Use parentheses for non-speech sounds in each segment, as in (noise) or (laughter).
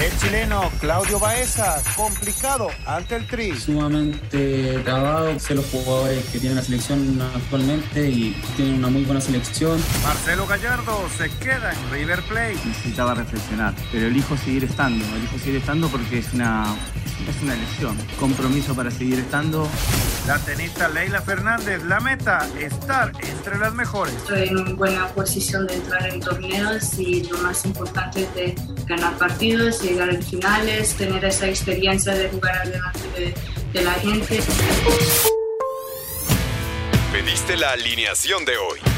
El chileno Claudio Baeza, complicado ante el Tri. Sumamente trabado, sé los jugadores que tienen la selección actualmente y tienen una muy buena selección. Marcelo Gallardo se queda en River Plate. Necesitaba reflexionar, pero elijo seguir estando, elijo seguir estando porque es una, es una elección. Compromiso para seguir estando. La tenista Leila Fernández, la meta, estar entre las mejores. Estoy en buena posición de entrar en torneos y lo más importante es de ganar partidos, llegar a finales, tener esa experiencia de jugar delante de, de la gente. Pediste la alineación de hoy.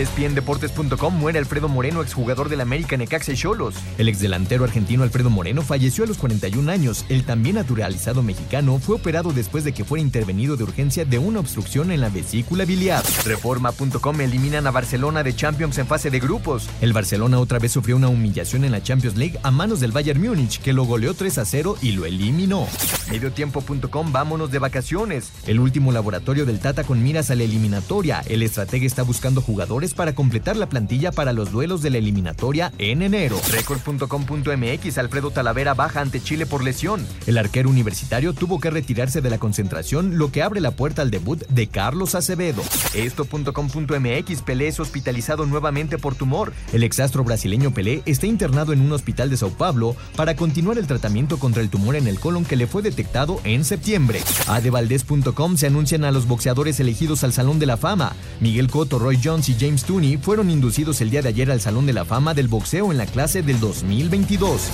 ESPNDeportes.com muere Alfredo Moreno, exjugador del América Necaxa y Cholos. El exdelantero argentino Alfredo Moreno falleció a los 41 años. El también naturalizado mexicano fue operado después de que fuera intervenido de urgencia de una obstrucción en la vesícula biliar. Reforma.com eliminan a Barcelona de Champions en fase de grupos. El Barcelona otra vez sufrió una humillación en la Champions League a manos del Bayern Múnich, que lo goleó 3 a 0 y lo eliminó. Mediotiempo.com vámonos de vacaciones. El último laboratorio del Tata con miras a la eliminatoria. El estratega está buscando jugadores para completar la plantilla para los duelos de la eliminatoria en enero. Record.com.mx Alfredo Talavera baja ante Chile por lesión. El arquero universitario tuvo que retirarse de la concentración, lo que abre la puerta al debut de Carlos Acevedo. Esto.com.mx Pelé es hospitalizado nuevamente por tumor. El exastro brasileño Pelé está internado en un hospital de Sao Paulo para continuar el tratamiento contra el tumor en el colon que le fue detectado en septiembre. Adevaldez.com se anuncian a los boxeadores elegidos al Salón de la Fama. Miguel Cotto, Roy Jones y James Tooney fueron inducidos el día de ayer al Salón de la Fama del Boxeo en la clase del 2022.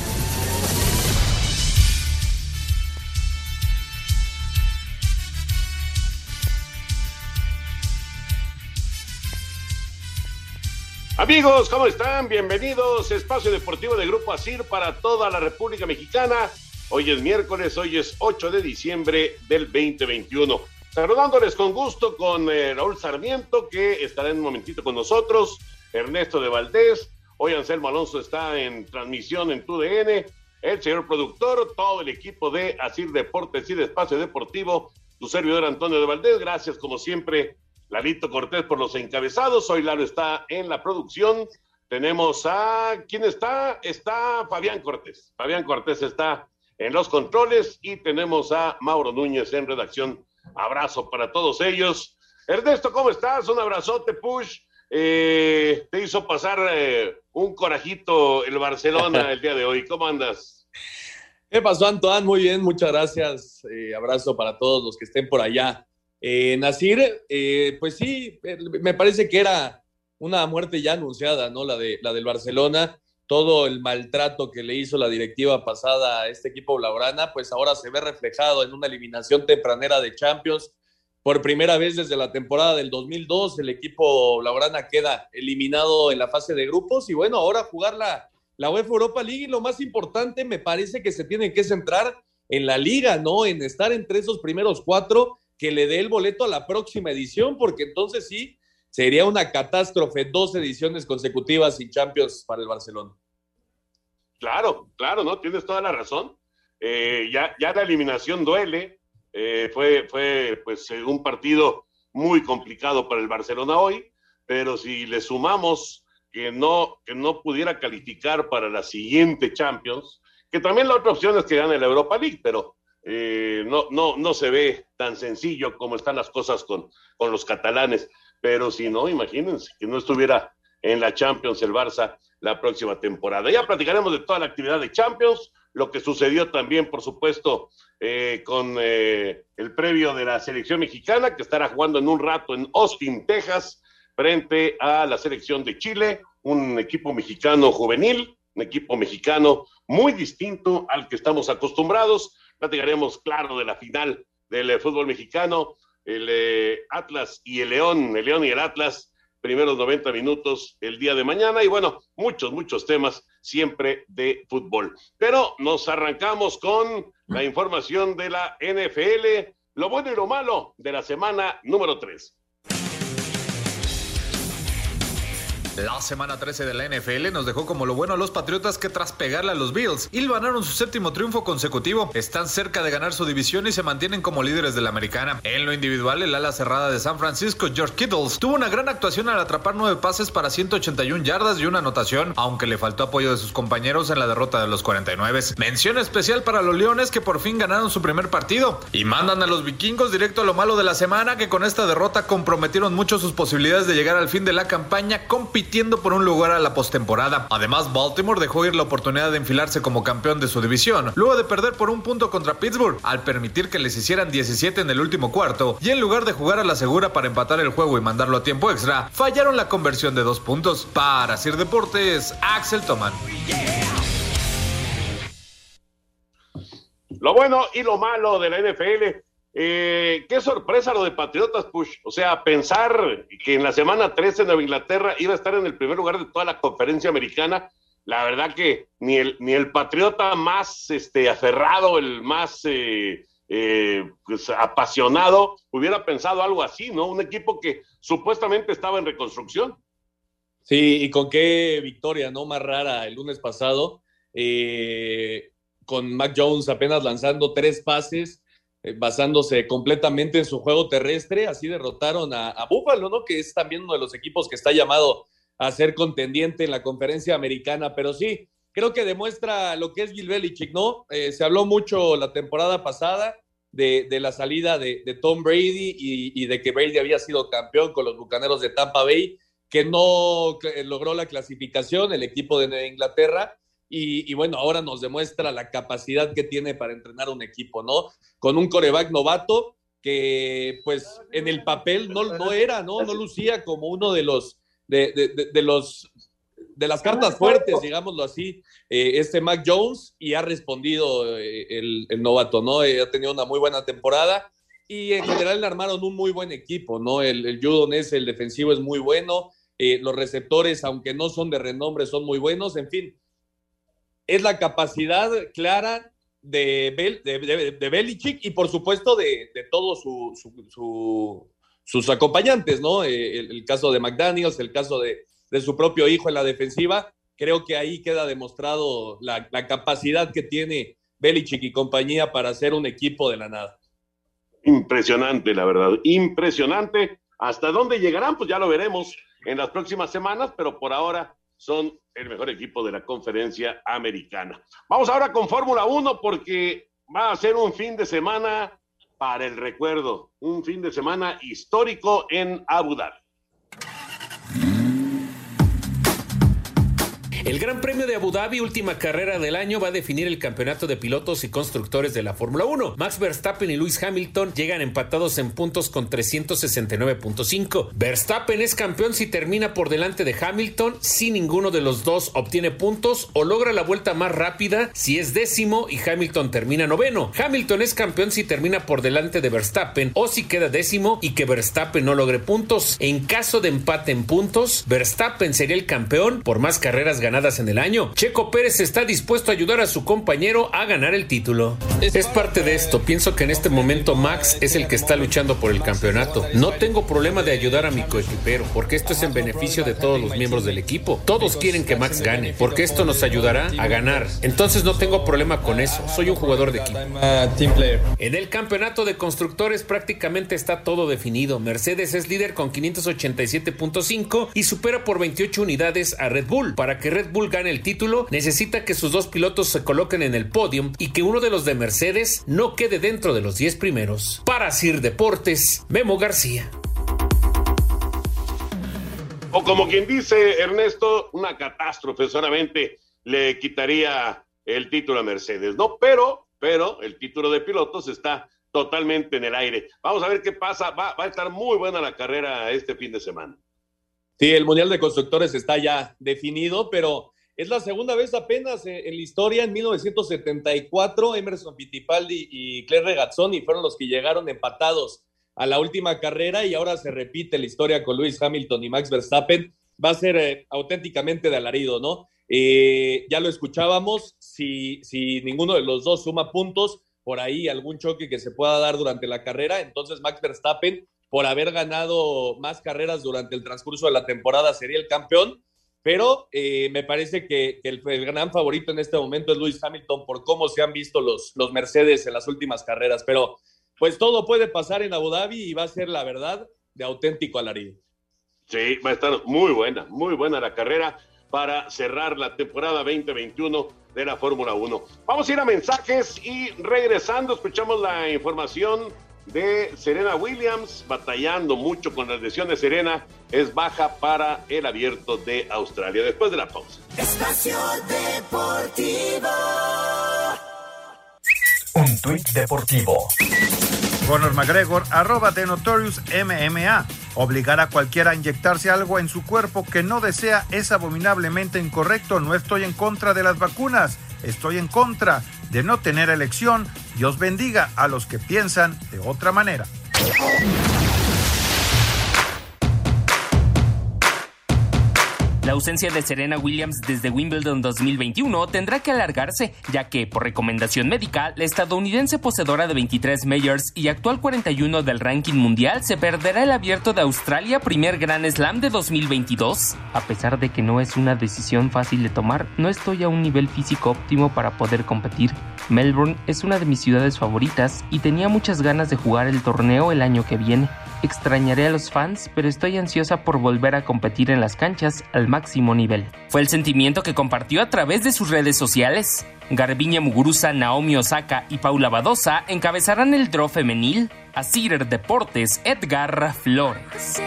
Amigos, ¿cómo están? Bienvenidos. Espacio Deportivo de Grupo ASIR para toda la República Mexicana. Hoy es miércoles, hoy es 8 de diciembre del 2021. Saludándoles con gusto con eh, Raúl Sarmiento, que estará en un momentito con nosotros, Ernesto de Valdés, hoy Anselmo Alonso está en transmisión en TUDN, el señor productor, todo el equipo de Asir Deportes y de Espacio Deportivo, tu servidor Antonio de Valdés, gracias como siempre, Lalito Cortés por los encabezados, hoy Lalo está en la producción, tenemos a, ¿quién está? Está Fabián Cortés, Fabián Cortés está en los controles y tenemos a Mauro Núñez en redacción Abrazo para todos ellos. Ernesto, ¿cómo estás? Un abrazote, Push. Eh, te hizo pasar eh, un corajito el Barcelona (laughs) el día de hoy. ¿Cómo andas? ¿Qué pasó, Antoine? Muy bien, muchas gracias. Eh, abrazo para todos los que estén por allá. Nasir, pues sí, me parece que era una muerte ya anunciada, ¿no? La, de, la del Barcelona todo el maltrato que le hizo la directiva pasada a este equipo blaugrana, pues ahora se ve reflejado en una eliminación tempranera de Champions. Por primera vez desde la temporada del 2002, el equipo blaugrana queda eliminado en la fase de grupos y bueno, ahora jugar la, la UEFA Europa League y lo más importante me parece que se tiene que centrar en la liga, ¿no? En estar entre esos primeros cuatro que le dé el boleto a la próxima edición, porque entonces sí, sería una catástrofe dos ediciones consecutivas sin Champions para el Barcelona. Claro, claro, ¿no? Tienes toda la razón. Eh, ya, ya la eliminación duele. Eh, fue, fue pues eh, un partido muy complicado para el Barcelona hoy, pero si le sumamos que no, que no pudiera calificar para la siguiente Champions, que también la otra opción es que gane la Europa League, pero eh, no, no, no se ve tan sencillo como están las cosas con, con los catalanes. Pero si no, imagínense que no estuviera en la Champions el Barça la próxima temporada. Ya platicaremos de toda la actividad de Champions, lo que sucedió también, por supuesto, eh, con eh, el previo de la selección mexicana, que estará jugando en un rato en Austin, Texas, frente a la selección de Chile, un equipo mexicano juvenil, un equipo mexicano muy distinto al que estamos acostumbrados. Platicaremos, claro, de la final del eh, fútbol mexicano, el Atlas y el León, el León y el Atlas, primeros 90 minutos el día de mañana y bueno, muchos, muchos temas siempre de fútbol. Pero nos arrancamos con la información de la NFL, lo bueno y lo malo de la semana número 3. La semana 13 de la NFL nos dejó como lo bueno a los Patriotas que tras pegarle a los Bills, y ganaron su séptimo triunfo consecutivo, están cerca de ganar su división y se mantienen como líderes de la americana. En lo individual, el ala cerrada de San Francisco, George Kittles, tuvo una gran actuación al atrapar nueve pases para 181 yardas y una anotación, aunque le faltó apoyo de sus compañeros en la derrota de los 49. Mención especial para los Leones que por fin ganaron su primer partido y mandan a los vikingos directo a lo malo de la semana que con esta derrota comprometieron mucho sus posibilidades de llegar al fin de la campaña compitiendo por un lugar a la postemporada. Además, Baltimore dejó ir la oportunidad de enfilarse como campeón de su división, luego de perder por un punto contra Pittsburgh, al permitir que les hicieran 17 en el último cuarto, y en lugar de jugar a la segura para empatar el juego y mandarlo a tiempo extra, fallaron la conversión de dos puntos. Para Sir Deportes, Axel Toman. Lo bueno y lo malo de la NFL eh, qué sorpresa lo de Patriotas, Push. O sea, pensar que en la semana 13 Nueva Inglaterra iba a estar en el primer lugar de toda la conferencia americana. La verdad que ni el, ni el patriota más este, aferrado, el más eh, eh, pues, apasionado, hubiera pensado algo así, ¿no? Un equipo que supuestamente estaba en reconstrucción. Sí, y con qué victoria, ¿no? Más rara el lunes pasado, con Mac Jones apenas lanzando tres pases eh, basándose completamente en su juego terrestre. Así derrotaron a, a Buffalo, ¿no? Que es también uno de los equipos que está llamado a ser contendiente en la conferencia americana. Pero sí, creo que demuestra lo que es Gil Belichick, ¿no? Eh, se habló mucho la temporada pasada de, la salida de, Tom Brady y, y, de que Brady había sido campeón con los Bucaneros de Tampa Bay, que no logró la clasificación, el equipo de Nueva Inglaterra. Y, bueno, ahora nos demuestra la capacidad que tiene para entrenar un equipo, ¿no? Con un coreback novato que pues en el papel no, no era, ¿no? No lucía como uno de los, de, los, de las cartas fuertes, digámoslo así, eh, este Mac Jones, y ha respondido eh, el, novato, ¿no? Eh, ha tenido una muy buena temporada y en general le armaron un muy buen equipo, ¿no? El, el Judon es, el defensivo es muy bueno, los receptores, aunque no son de renombre, son muy buenos, en fin es la capacidad clara de, de, Belichick y por supuesto de, todos sus acompañantes, ¿no? Eh, el, caso de McDaniels, el caso de, su propio hijo en la defensiva, creo que ahí queda demostrado la, la capacidad que tiene Belichick y compañía para hacer un equipo de la nada. Impresionante, la verdad, impresionante. ¿Hasta dónde llegarán? Pues ya lo veremos en las próximas semanas, pero por ahora son el mejor equipo de la conferencia americana. Vamos ahora con Fórmula 1 porque va a ser un fin de semana para el recuerdo, un fin de semana histórico en Abu Dhabi. El Gran Premio de Abu Dhabi, última carrera del año, va a definir el campeonato de pilotos y constructores de la Fórmula 1. Max Verstappen y Lewis Hamilton llegan empatados en puntos con 369.5. Verstappen es campeón si termina por delante de Hamilton, si ninguno de los dos obtiene puntos o logra la vuelta más rápida si es décimo y Hamilton termina noveno. Hamilton es campeón si termina por delante de Verstappen o si queda décimo y que Verstappen no logre puntos. En caso de empate en puntos, Verstappen sería el campeón por más carreras ganadas ganadas en el año. Checo Pérez está dispuesto a ayudar a su compañero a ganar el título. Es parte de esto. Pienso que en este momento Max es el que está luchando por el campeonato. No tengo problema de ayudar a mi coequipero, porque esto es en beneficio de todos los miembros del equipo. Todos quieren que Max gane, porque esto nos ayudará a ganar. Entonces no tengo problema con eso. Soy un jugador de equipo. En el campeonato de constructores prácticamente está todo definido. Mercedes es líder con 587.5 y supera por 28 unidades a Red Bull. Para que Red Bull el título, necesita que sus dos pilotos se coloquen en el podium y que uno de los de Mercedes no quede dentro de los 10 primeros. Para Sir Deportes, Memo García. O como quien dice Ernesto, una catástrofe solamente le quitaría el título a Mercedes, ¿no? Pero, pero el título de pilotos está totalmente en el aire. Vamos a ver qué pasa. Va, va a estar muy buena la carrera este fin de semana. Sí, el Mundial de Constructores está ya definido, pero es la segunda vez apenas en la historia. En 1974, Emerson Fittipaldi y Claire Regazzoni fueron los que llegaron empatados a la última carrera y ahora se repite la historia con Lewis Hamilton y Max Verstappen. Va a ser eh, auténticamente de alarido, ¿no? Eh, ya lo escuchábamos, si, si ninguno de los dos suma puntos, por ahí algún choque que se pueda dar durante la carrera, entonces Max Verstappen, por haber ganado más carreras durante el transcurso de la temporada, sería el campeón, pero eh, me parece que, el, el, gran favorito en este momento es Lewis Hamilton por cómo se han visto los, los Mercedes en las últimas carreras, pero pues todo puede pasar en Abu Dhabi y va a ser la verdad de auténtico alarido. Sí, va a estar muy buena, muy buena la carrera para cerrar la temporada 2021 de la Fórmula 1. Vamos a ir a mensajes y regresando escuchamos la información de Serena Williams, batallando mucho con las lesiones. Serena es baja para el abierto de Australia. Después de la pausa. Espacio Deportivo. Un tuit deportivo. Conor McGregor, arroba de Notorious MMA. Obligar a cualquiera a inyectarse algo en su cuerpo que no desea es abominablemente incorrecto. No estoy en contra de las vacunas. Estoy en contra de no tener elección. Dios bendiga a los que piensan de otra manera. La ausencia de Serena Williams desde Wimbledon 2021 tendrá que alargarse, ya que, por recomendación médica, la estadounidense poseedora de 23 majors y actual 41 del ranking mundial se perderá el abierto de Australia primer Grand Slam de 2022. A pesar de que no es una decisión fácil de tomar, no estoy a un nivel físico óptimo para poder competir. Melbourne es una de mis ciudades favoritas y tenía muchas ganas de jugar el torneo el año que viene. Extrañaré a los fans, pero estoy ansiosa por volver a competir en las canchas al máximo nivel. Fue el sentimiento que compartió a través de sus redes sociales. Garbiña Muguruza, Naomi Osaka y Paula Badosa encabezarán el draw femenil. A Cider Deportes, Edgar Flores.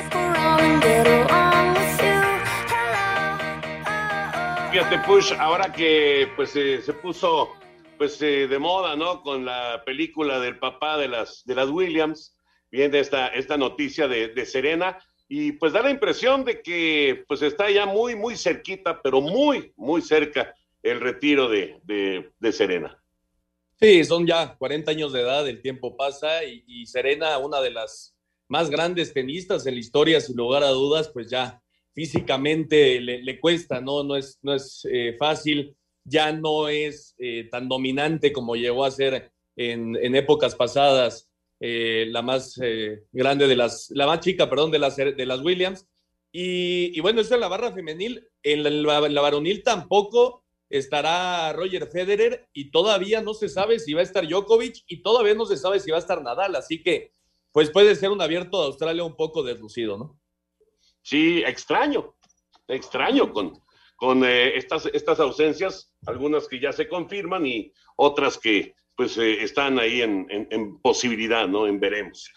Fíjate, Push, ahora que pues eh, se puso pues eh, de moda, ¿no? Con la película del papá de las, de las Williams, viene esta, esta noticia de, de, Serena y pues da la impresión de que pues está ya muy, muy cerquita, pero muy, muy cerca el retiro de, de, de Serena. Sí, son ya 40 años de edad, el tiempo pasa y, y, Serena, una de las más grandes tenistas en la historia, sin lugar a dudas, pues ya físicamente le, le cuesta, ¿no? No es, no es eh, fácil, ya no es eh, tan dominante como llegó a ser en, en épocas pasadas eh, la más eh, grande de las, la más chica, perdón, de las, de las Williams. Y, y bueno, eso en la barra femenil, en la, en varonil tampoco estará Roger Federer y todavía no se sabe si va a estar Djokovic y todavía no se sabe si va a estar Nadal, así que pues puede ser un abierto de Australia un poco deslucido, ¿no? Sí, extraño, extraño con, con eh, estas, estas ausencias, algunas que ya se confirman y otras que pues eh, están ahí en, en, en, posibilidad, ¿no? En veremos.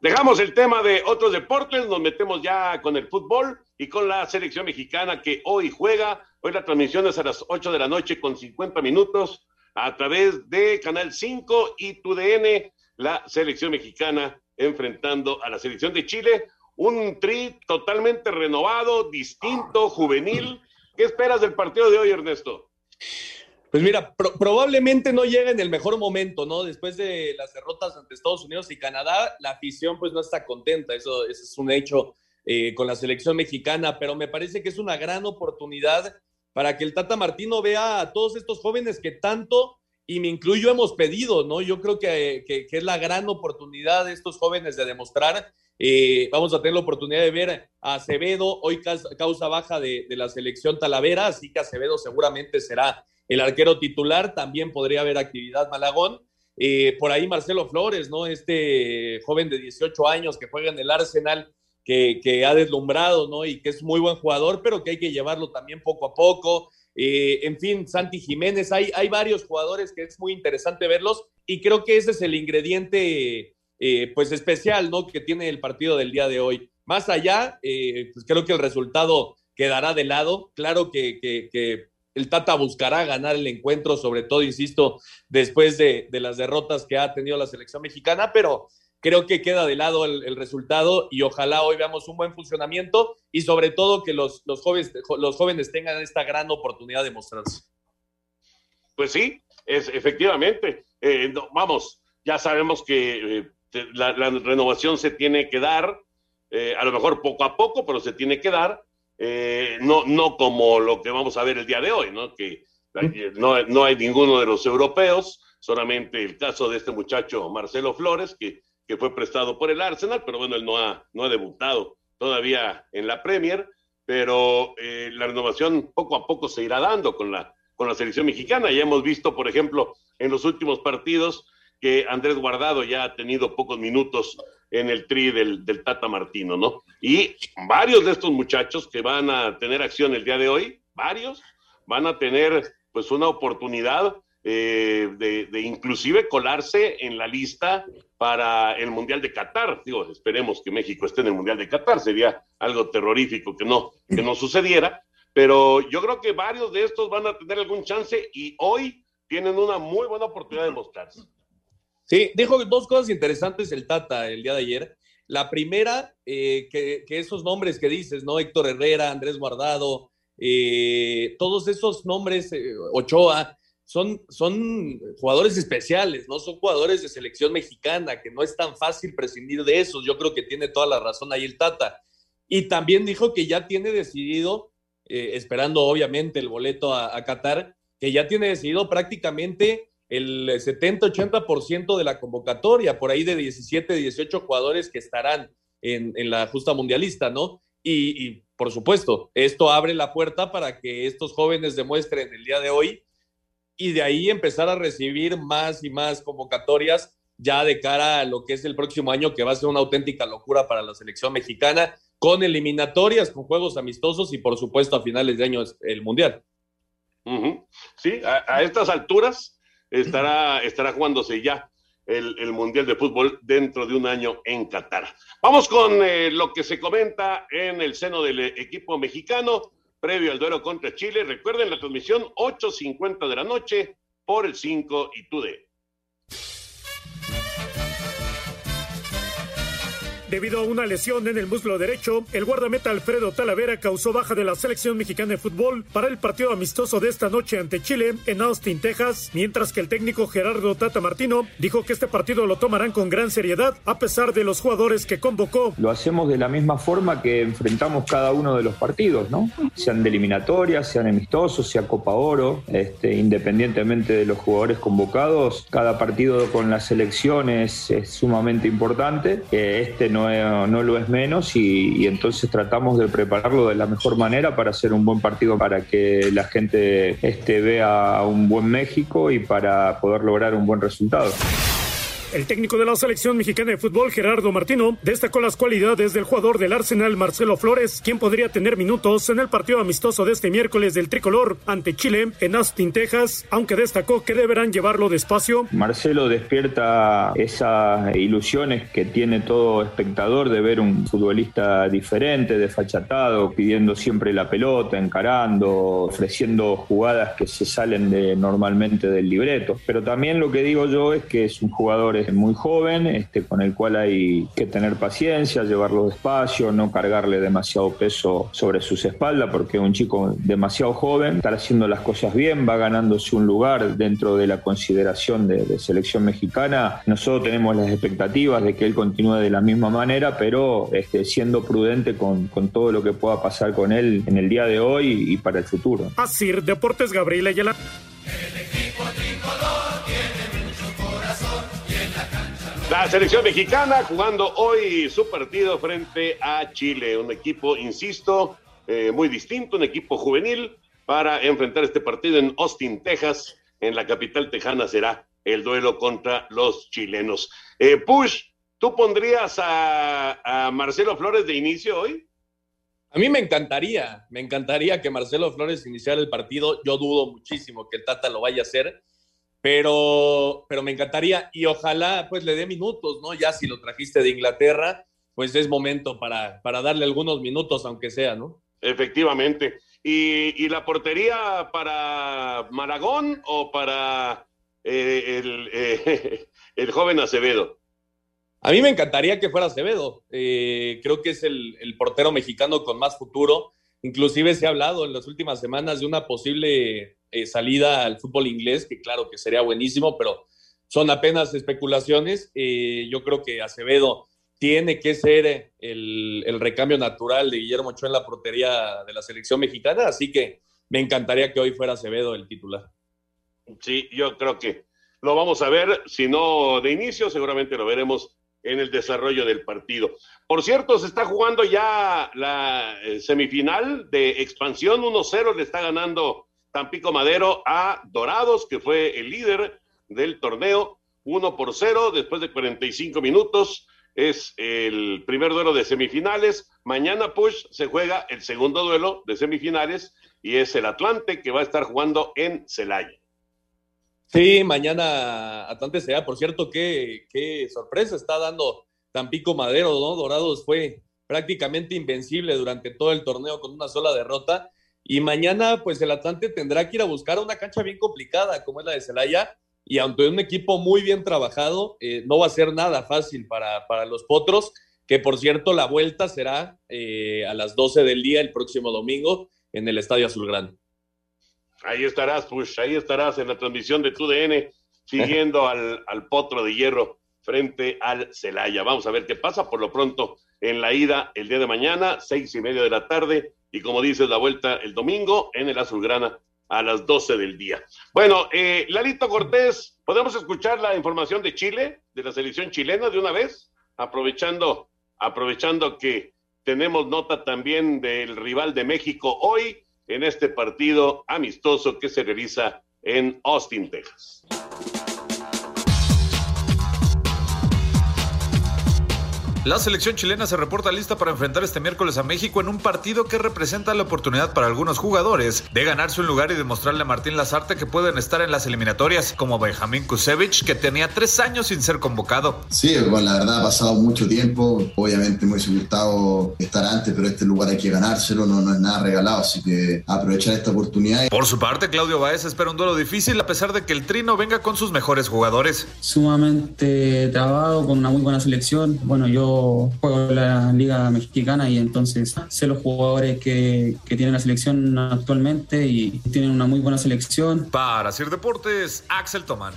Dejamos el tema de otros deportes, nos metemos ya con el fútbol y con la selección mexicana que hoy juega. Hoy la transmisión es a las 8 de la noche con 50 minutos a través de Canal 5 y TUDN, la selección mexicana enfrentando a la selección de Chile. Un tri totalmente renovado, distinto, juvenil. ¿Qué esperas del partido de hoy, Ernesto? Pues mira, pro probablemente no llegue en el mejor momento, ¿no? Después de las derrotas ante Estados Unidos y Canadá, la afición pues no está contenta, eso, eso es un hecho eh, con la selección mexicana, pero me parece que es una gran oportunidad para que el Tata Martino vea a todos estos jóvenes que tanto, y me incluyo, hemos pedido, ¿no? Yo creo que, que, que es la gran oportunidad de estos jóvenes de demostrar. Eh, vamos a tener la oportunidad de ver a Acevedo, hoy causa baja de, de la selección Talavera, así que Acevedo seguramente será el arquero titular, también podría haber actividad Malagón. Eh, por ahí Marcelo Flores, ¿no? Este joven de 18 años que juega en el Arsenal que, ha deslumbrado, ¿no? Y que es muy buen jugador, pero que hay que llevarlo también poco a poco. Eh, en fin, Santi Jiménez, hay, hay varios jugadores que es muy interesante verlos y creo que ese es el ingrediente, eh, pues especial, ¿no? Que tiene el partido del día de hoy. Más allá, pues creo que el resultado quedará de lado. Claro que el Tata buscará ganar el encuentro, sobre todo, insisto, después de, las derrotas que ha tenido la selección mexicana, pero creo que queda de lado el, resultado y ojalá hoy veamos un buen funcionamiento y sobre todo que los, los, jóvenes, los jóvenes tengan esta gran oportunidad de mostrarse. Pues sí, es, efectivamente. Eh, vamos, ya sabemos que eh, la, la, renovación se tiene que dar, eh, a lo mejor poco a poco, pero se tiene que dar. Eh, no, no como lo que vamos a ver el día de hoy, ¿no? Que no, no hay ninguno de los europeos, solamente el caso de este muchacho Marcelo Flores, que, que fue prestado por el Arsenal, pero bueno, él no ha, no ha debutado todavía en la Premier, pero eh, la renovación poco a poco se irá dando con la, con la selección mexicana. Ya hemos visto, por ejemplo, en los últimos partidos que Andrés Guardado ya ha tenido pocos minutos en el tri del, del, Tata Martino, ¿no? Y varios de estos muchachos que van a tener acción el día de hoy, varios, van a tener pues una oportunidad eh, de, de, inclusive colarse en la lista para el Mundial de Qatar. Digo, esperemos que México esté en el Mundial de Qatar, sería algo terrorífico que no, que no sucediera, pero yo creo que varios de estos van a tener algún chance y hoy tienen una muy buena oportunidad de mostrarse. Sí, dijo dos cosas interesantes el Tata el día de ayer. La primera, eh, que, esos nombres que dices, ¿no? Héctor Herrera, Andrés Guardado, eh, todos esos nombres, eh, Ochoa, son, son jugadores especiales, ¿no? Son jugadores de selección mexicana, que no es tan fácil prescindir de esos. Yo creo que tiene toda la razón ahí el Tata. Y también dijo que ya tiene decidido, esperando obviamente el boleto a Qatar, que ya tiene decidido prácticamente el 70-80% de la convocatoria, por ahí de 17, 18 jugadores que estarán en, en la justa mundialista, ¿no? Y, por supuesto, esto abre la puerta para que estos jóvenes demuestren el día de hoy y de ahí empezar a recibir más y más convocatorias ya de cara a lo que es el próximo año, que va a ser una auténtica locura para la selección mexicana, con eliminatorias, con juegos amistosos y por supuesto a finales de año el Mundial. Sí, a estas alturas estará, estará jugándose ya el, el, Mundial de Fútbol dentro de un año en Qatar. Vamos con eh, lo que se comenta en el seno del equipo mexicano previo al duelo contra Chile. Recuerden la transmisión 8.50 de la noche por el 5 y Tude. Debido a una lesión en el muslo derecho, el guardameta Alfredo Talavera causó baja de la selección mexicana de fútbol para el partido amistoso de esta noche ante Chile en Austin, Texas, mientras que el técnico Gerardo Tata Martino dijo que este partido lo tomarán con gran seriedad a pesar de los jugadores que convocó. Lo hacemos de la misma forma que enfrentamos cada uno de los partidos, ¿no? Sean de eliminatorias, sean amistosos, sea Copa Oro, este, independientemente de los jugadores convocados, cada partido con la selección es, es sumamente importante. Este no no, lo es menos y, y, entonces tratamos de prepararlo de la mejor manera para hacer un buen partido para que la gente este, vea un buen México y para poder lograr un buen resultado. El técnico de la selección mexicana de fútbol, Gerardo Martino, destacó las cualidades del jugador del Arsenal, Marcelo Flores, quien podría tener minutos en el partido amistoso de este miércoles del tricolor ante Chile en Austin, Texas, aunque destacó que deberán llevarlo despacio. Marcelo despierta esas ilusiones que tiene todo espectador de ver un futbolista diferente, desfachatado, pidiendo siempre la pelota, encarando, ofreciendo jugadas que se salen de normalmente del libreto. Pero también lo que digo yo es que es un jugador muy joven, este, con el cual hay que tener paciencia, llevarlo despacio, no cargarle demasiado peso sobre sus espaldas, porque es un chico demasiado joven, está haciendo las cosas bien, va ganándose un lugar dentro de la consideración de, selección mexicana. Nosotros tenemos las expectativas de que él continúe de la misma manera, pero este, siendo prudente con, con todo lo que pueda pasar con él en el día de hoy y para el futuro. Así, Deportes Gabriel Ayala. La selección mexicana jugando hoy su partido frente a Chile, un equipo, insisto, eh, muy distinto, un equipo juvenil para enfrentar este partido en Austin, Texas, en la capital tejana será el duelo contra los chilenos. Eh, Push, ¿Tú pondrías a, a Marcelo Flores de inicio hoy? A mí me encantaría, me encantaría que Marcelo Flores iniciara el partido. Yo dudo muchísimo que el Tata lo vaya a hacer, pero, pero me encantaría y ojalá pues le dé minutos, ¿no? Ya si lo trajiste de Inglaterra, pues es momento para, para darle algunos minutos, aunque sea, ¿no? Efectivamente. ¿Y, y la portería para Maragón o para eh, el, eh, (laughs) el joven Acevedo? A mí me encantaría que fuera Acevedo. Eh, creo que es el, el, portero mexicano con más futuro. Inclusive se ha hablado en las últimas semanas de una posible eh, salida al fútbol inglés, que claro que sería buenísimo, pero son apenas especulaciones. Eh, yo creo que Acevedo tiene que ser el, el, recambio natural de Guillermo Ochoa en la portería de la selección mexicana, así que me encantaría que hoy fuera Acevedo el titular. Sí, yo creo que lo vamos a ver, si no de inicio, seguramente lo veremos en el desarrollo del partido. Por cierto, se está jugando ya la eh, semifinal de expansión 1-0, le está ganando Tampico Madero a Dorados, que fue el líder del torneo, 1 por 0 después de 45 minutos. Es el primer duelo de semifinales. Mañana, Push, se juega el segundo duelo de semifinales y es el Atlante que va a estar jugando en Celaya. Sí, mañana Atlante será. Por cierto, qué, qué sorpresa está dando Tampico Madero, ¿no? Dorados fue prácticamente invencible durante todo el torneo con una sola derrota. Y mañana, pues el Atlante tendrá que ir a buscar una cancha bien complicada, como es la de Celaya. Y aunque un equipo muy bien trabajado, eh, no va a ser nada fácil para, para, los potros. Que por cierto, la vuelta será eh, a las 12 del día el próximo domingo en el Estadio Azulgrande. Ahí estarás, Push, ahí estarás en la transmisión de TUDN, siguiendo (laughs) al, al, potro de hierro frente al Celaya. Vamos a ver qué pasa por lo pronto en la ida el día de mañana, seis y media de la tarde, y como dices, la vuelta el domingo en el Azulgrana a las 12 del día. Bueno, eh, Lalito Cortés, ¿podemos escuchar la información de Chile, de la selección chilena de una vez? Aprovechando, aprovechando que tenemos nota también del rival de México hoy en este partido amistoso que se realiza en Austin, Texas. La selección chilena se reporta lista para enfrentar este miércoles a México en un partido que representa la oportunidad para algunos jugadores de ganarse un lugar y demostrarle a Martín Lazarte que pueden estar en las eliminatorias, como Benjamín Kusevich, que tenía tres años sin ser convocado. Sí, bueno, la verdad ha pasado mucho tiempo. Obviamente me hubiese gustado estar antes, pero este lugar hay que ganárselo, no, no es nada regalado, así que aprovechar esta oportunidad. Por su parte, Claudio Baez espera un duelo difícil a pesar de que el trino venga con sus mejores jugadores. Sumamente trabado, con una muy buena selección. Bueno, yo juego en la Liga Mexicana y entonces sé los jugadores que, que tiene la selección actualmente y tienen una muy buena selección. Para hacer deportes, Axel Tomán.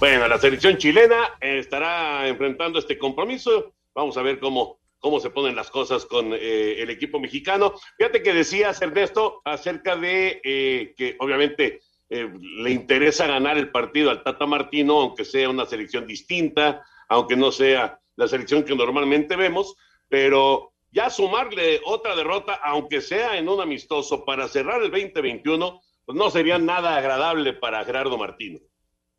Bueno, la selección chilena estará enfrentando este compromiso. Vamos a ver cómo, cómo se ponen las cosas con eh, el equipo mexicano. Fíjate que decías, Ernesto, acerca de eh, que obviamente eh, le interesa ganar el partido al Tata Martino, aunque sea una selección distinta, aunque no sea la selección que normalmente vemos, pero ya sumarle otra derrota, aunque sea en un amistoso, para cerrar el 2021, pues no sería nada agradable para Gerardo Martino.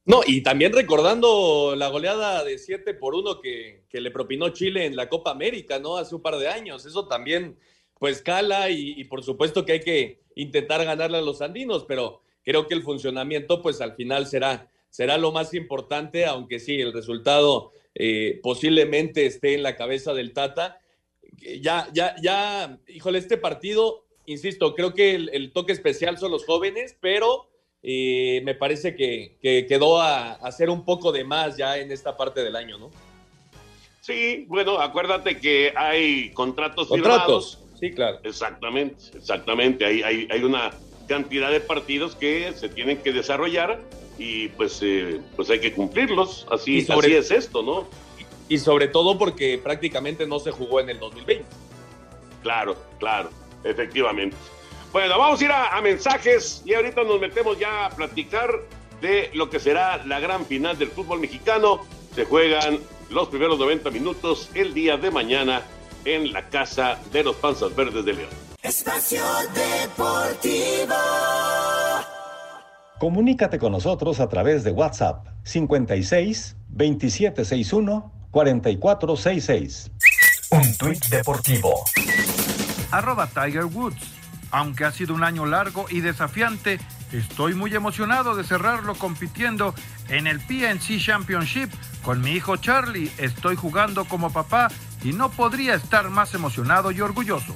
No, y también recordando la goleada de 7 por 1 que, que, le propinó Chile en la Copa América, ¿no? Hace un par de años. Eso también, pues, cala y, y por supuesto que hay que intentar ganarle a los andinos, pero creo que el funcionamiento, pues al final será, será lo más importante, aunque sí, el resultado eh, posiblemente esté en la cabeza del Tata. Ya, ya, ya, híjole, este partido, insisto, creo que el, el toque especial son los jóvenes, pero eh, me parece que, que quedó a, a, hacer un poco de más ya en esta parte del año, ¿no? Sí, bueno, acuérdate que hay contratos, contratos firmados. Sí, claro. Exactamente, exactamente. Hay, hay, hay una cantidad de partidos que se tienen que desarrollar y pues, eh, pues hay que cumplirlos. Así, sobre, así es esto, ¿no? Y, y, sobre todo porque prácticamente no se jugó en el 2020. Claro, claro, efectivamente. Bueno, vamos a ir a, a mensajes y ahorita nos metemos ya a platicar de lo que será la gran final del fútbol mexicano. Se juegan los primeros 90 minutos el día de mañana en la casa de los Panzas Verdes de León. Espacio Deportivo. Comunícate con nosotros a través de WhatsApp 56 2761 4466. Un tuit deportivo. Arroba Tiger Woods. Aunque ha sido un año largo y desafiante, estoy muy emocionado de cerrarlo compitiendo en el PNC Championship. Con mi hijo Charlie estoy jugando como papá y no podría estar más emocionado y orgulloso.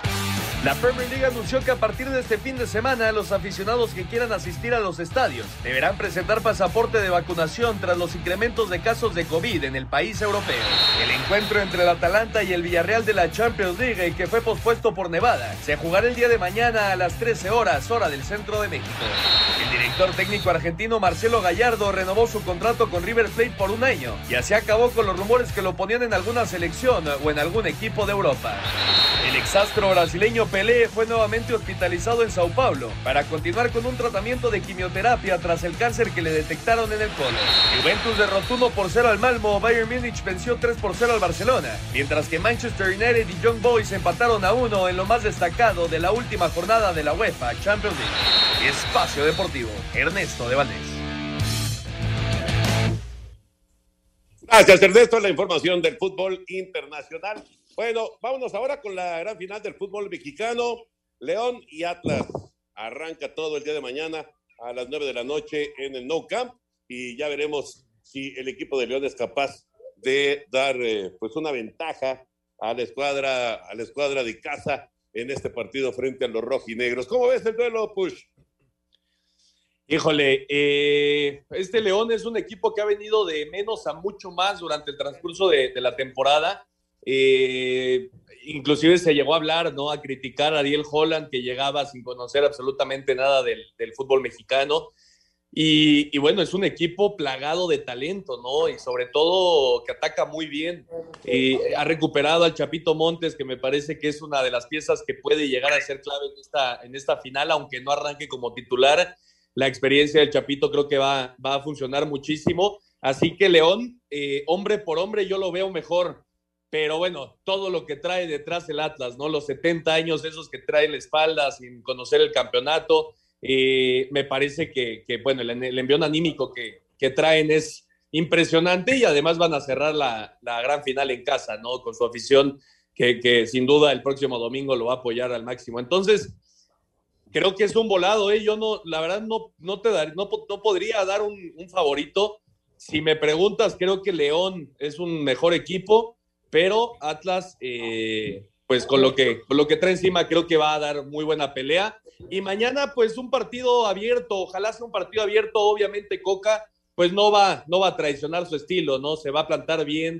La Premier League anunció que a partir de este fin de semana los aficionados que quieran asistir a los estadios deberán presentar pasaporte de vacunación tras los incrementos de casos de COVID en el país europeo. El encuentro entre el Atalanta y el Villarreal de la Champions League, que fue pospuesto por Nevada, se jugará el día de mañana a las 13 horas, hora del centro de México. El director técnico argentino Marcelo Gallardo renovó su contrato con River Plate por un año y así acabó con los rumores que lo ponían en alguna selección o en algún equipo de Europa. El exastro brasileño Pelé fue nuevamente hospitalizado en Sao Paulo para continuar con un tratamiento de quimioterapia tras el cáncer que le detectaron en el colon. Juventus derrotó 1 por 0 al Malmo, Bayern Múnich venció 3 por 0 al Barcelona, mientras que Manchester United y Young Boys empataron a 1 en lo más destacado de la última jornada de la UEFA Champions League. Espacio Deportivo, Ernesto de Valdés. Gracias, Ernesto. La información del fútbol internacional. Bueno, vámonos ahora con la gran final del fútbol mexicano. León y Atlas. Arranca todo el día de mañana a las 9 de la noche en el No Camp y ya veremos si el equipo de León es capaz de dar eh, pues una ventaja a la escuadra a la escuadra de casa en este partido frente a los rojinegros. ¿Cómo ves el duelo, Push? Híjole, eh, este León es un equipo que ha venido de menos a mucho más durante el transcurso de, de la temporada. Eh, inclusive se llegó a hablar, ¿no? A criticar a Ariel Holland, que llegaba sin conocer absolutamente nada del, fútbol mexicano. Y, y, bueno, es un equipo plagado de talento, ¿no? Y sobre todo que ataca muy bien. Eh, ha recuperado al Chapito Montes, que me parece que es una de las piezas que puede llegar a ser clave en esta, en esta final, aunque no arranque como titular. La experiencia del Chapito creo que va, va a funcionar muchísimo. Así que León, eh, hombre por hombre, yo lo veo mejor pero bueno, todo lo que trae detrás el Atlas, ¿no? Los 70 años esos que trae la espalda sin conocer el campeonato, eh, me parece que, que bueno, el, envión anímico que, que, traen es impresionante y además van a cerrar la, la gran final en casa, ¿no? Con su afición que, que, sin duda el próximo domingo lo va a apoyar al máximo. Entonces, creo que es un volado, ¿eh? Yo no, la verdad no, no te dar, no, no podría dar un favorito. Si me preguntas, creo que León es un mejor equipo pero Atlas, eh, pues con lo, que, con lo que trae encima, creo que va a dar muy buena pelea. Y mañana, pues un partido abierto, ojalá sea un partido abierto, obviamente Coca, pues no va, no va a traicionar su estilo, ¿no? Se va a plantar bien,